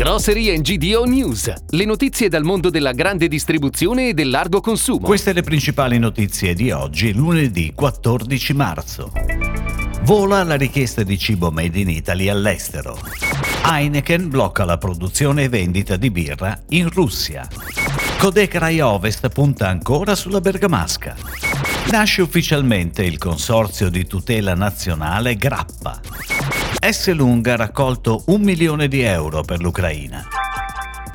Grocery GDO News, le notizie dal mondo della grande distribuzione e del largo consumo. Queste le principali notizie di oggi, lunedì 14 marzo. Vola la richiesta di cibo made in Italy all'estero. Heineken blocca la produzione e vendita di birra in Russia. Codec Rai Ovest punta ancora sulla Bergamasca. Nasce ufficialmente il Consorzio di tutela nazionale Grappa. S. Lunga ha raccolto un milione di euro per l'Ucraina.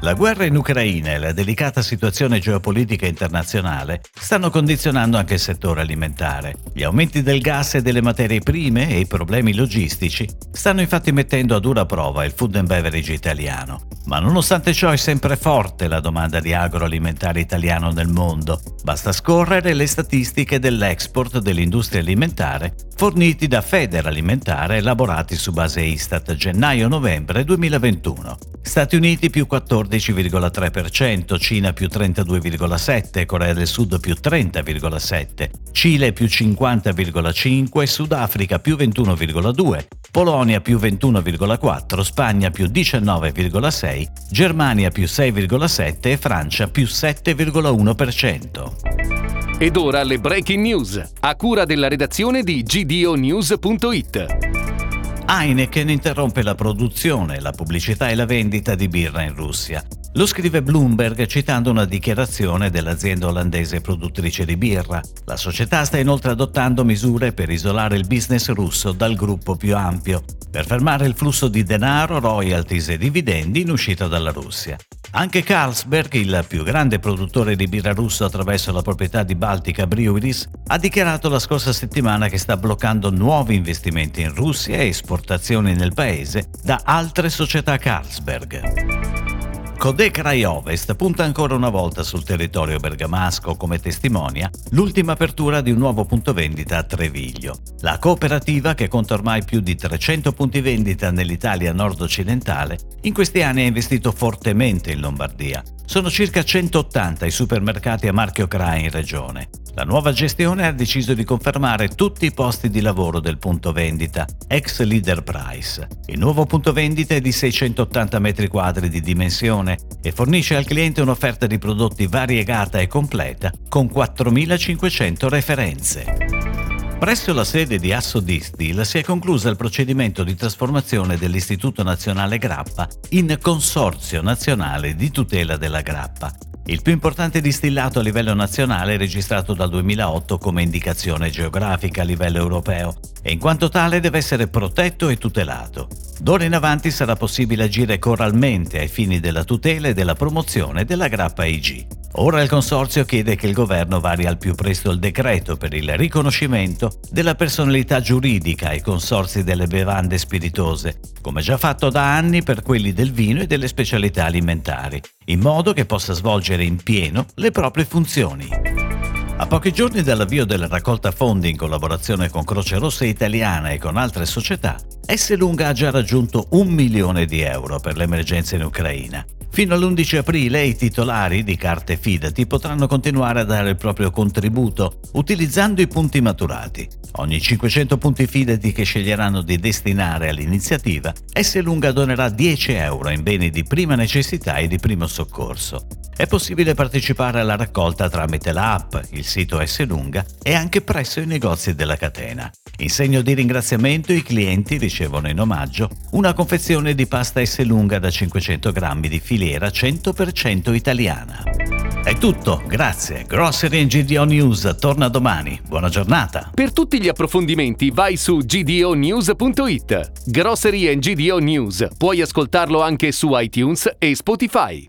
La guerra in Ucraina e la delicata situazione geopolitica internazionale stanno condizionando anche il settore alimentare. Gli aumenti del gas e delle materie prime e i problemi logistici stanno infatti mettendo a dura prova il food and beverage italiano. Ma nonostante ciò è sempre forte la domanda di agroalimentare italiano nel mondo. Basta scorrere le statistiche dell'export dell'industria alimentare forniti da Federalimentare elaborati su base Istat gennaio-novembre 2021. Stati Uniti più 14,3%, Cina più 32,7%, Corea del Sud più 30,7%, Cile più 50,5%, Sudafrica più 21,2%, Polonia più 21,4%, Spagna più 19,6%, Germania più 6,7% e Francia più 7,1%. Ed ora le breaking news, a cura della redazione di gdonews.it. Heineken interrompe la produzione, la pubblicità e la vendita di birra in Russia. Lo scrive Bloomberg citando una dichiarazione dell'azienda olandese produttrice di birra. La società sta inoltre adottando misure per isolare il business russo dal gruppo più ampio, per fermare il flusso di denaro, royalties e dividendi in uscita dalla Russia. Anche Carlsberg, il più grande produttore di birra russo attraverso la proprietà di Baltica Breweries, ha dichiarato la scorsa settimana che sta bloccando nuovi investimenti in Russia e esportazioni nel paese da altre società Carlsberg. Codec Rai Ovest punta ancora una volta sul territorio bergamasco come testimonia l'ultima apertura di un nuovo punto vendita a Treviglio. La cooperativa, che conta ormai più di 300 punti vendita nell'Italia nord-occidentale, in questi anni ha investito fortemente in Lombardia. Sono circa 180 i supermercati a marchio CRA in regione. La nuova gestione ha deciso di confermare tutti i posti di lavoro del punto vendita, ex leader price. Il nuovo punto vendita è di 680 m2 di dimensione e fornisce al cliente un'offerta di prodotti variegata e completa con 4500 referenze. Presso la sede di Asso Distil si è concluso il procedimento di trasformazione dell'Istituto Nazionale Grappa in Consorzio Nazionale di Tutela della Grappa, il più importante distillato a livello nazionale registrato dal 2008 come indicazione geografica a livello europeo e in quanto tale deve essere protetto e tutelato. D'ora in avanti sarà possibile agire coralmente ai fini della tutela e della promozione della grappa IG. Ora il Consorzio chiede che il governo vari al più presto il decreto per il riconoscimento della personalità giuridica ai consorzi delle bevande spiritose, come già fatto da anni per quelli del vino e delle specialità alimentari, in modo che possa svolgere in pieno le proprie funzioni. A pochi giorni dall'avvio della raccolta fondi in collaborazione con Croce Rossa Italiana e con altre società, S. Lunga ha già raggiunto un milione di euro per l'emergenza in Ucraina Fino all'11 aprile i titolari di carte Fidati potranno continuare a dare il proprio contributo utilizzando i punti maturati. Ogni 500 punti Fidati che sceglieranno di destinare all'iniziativa, S. Lunga donerà 10 euro in beni di prima necessità e di primo soccorso. È possibile partecipare alla raccolta tramite l'app, il sito S. Lunga e anche presso i negozi della catena. In segno di ringraziamento i clienti ricevono in omaggio una confezione di pasta S lunga da 500 grammi di filiera 100% italiana. È tutto, grazie. Grocery GDO News torna domani. Buona giornata. Per tutti gli approfondimenti vai su gdonews.it. Grocery GDO News. Puoi ascoltarlo anche su iTunes e Spotify.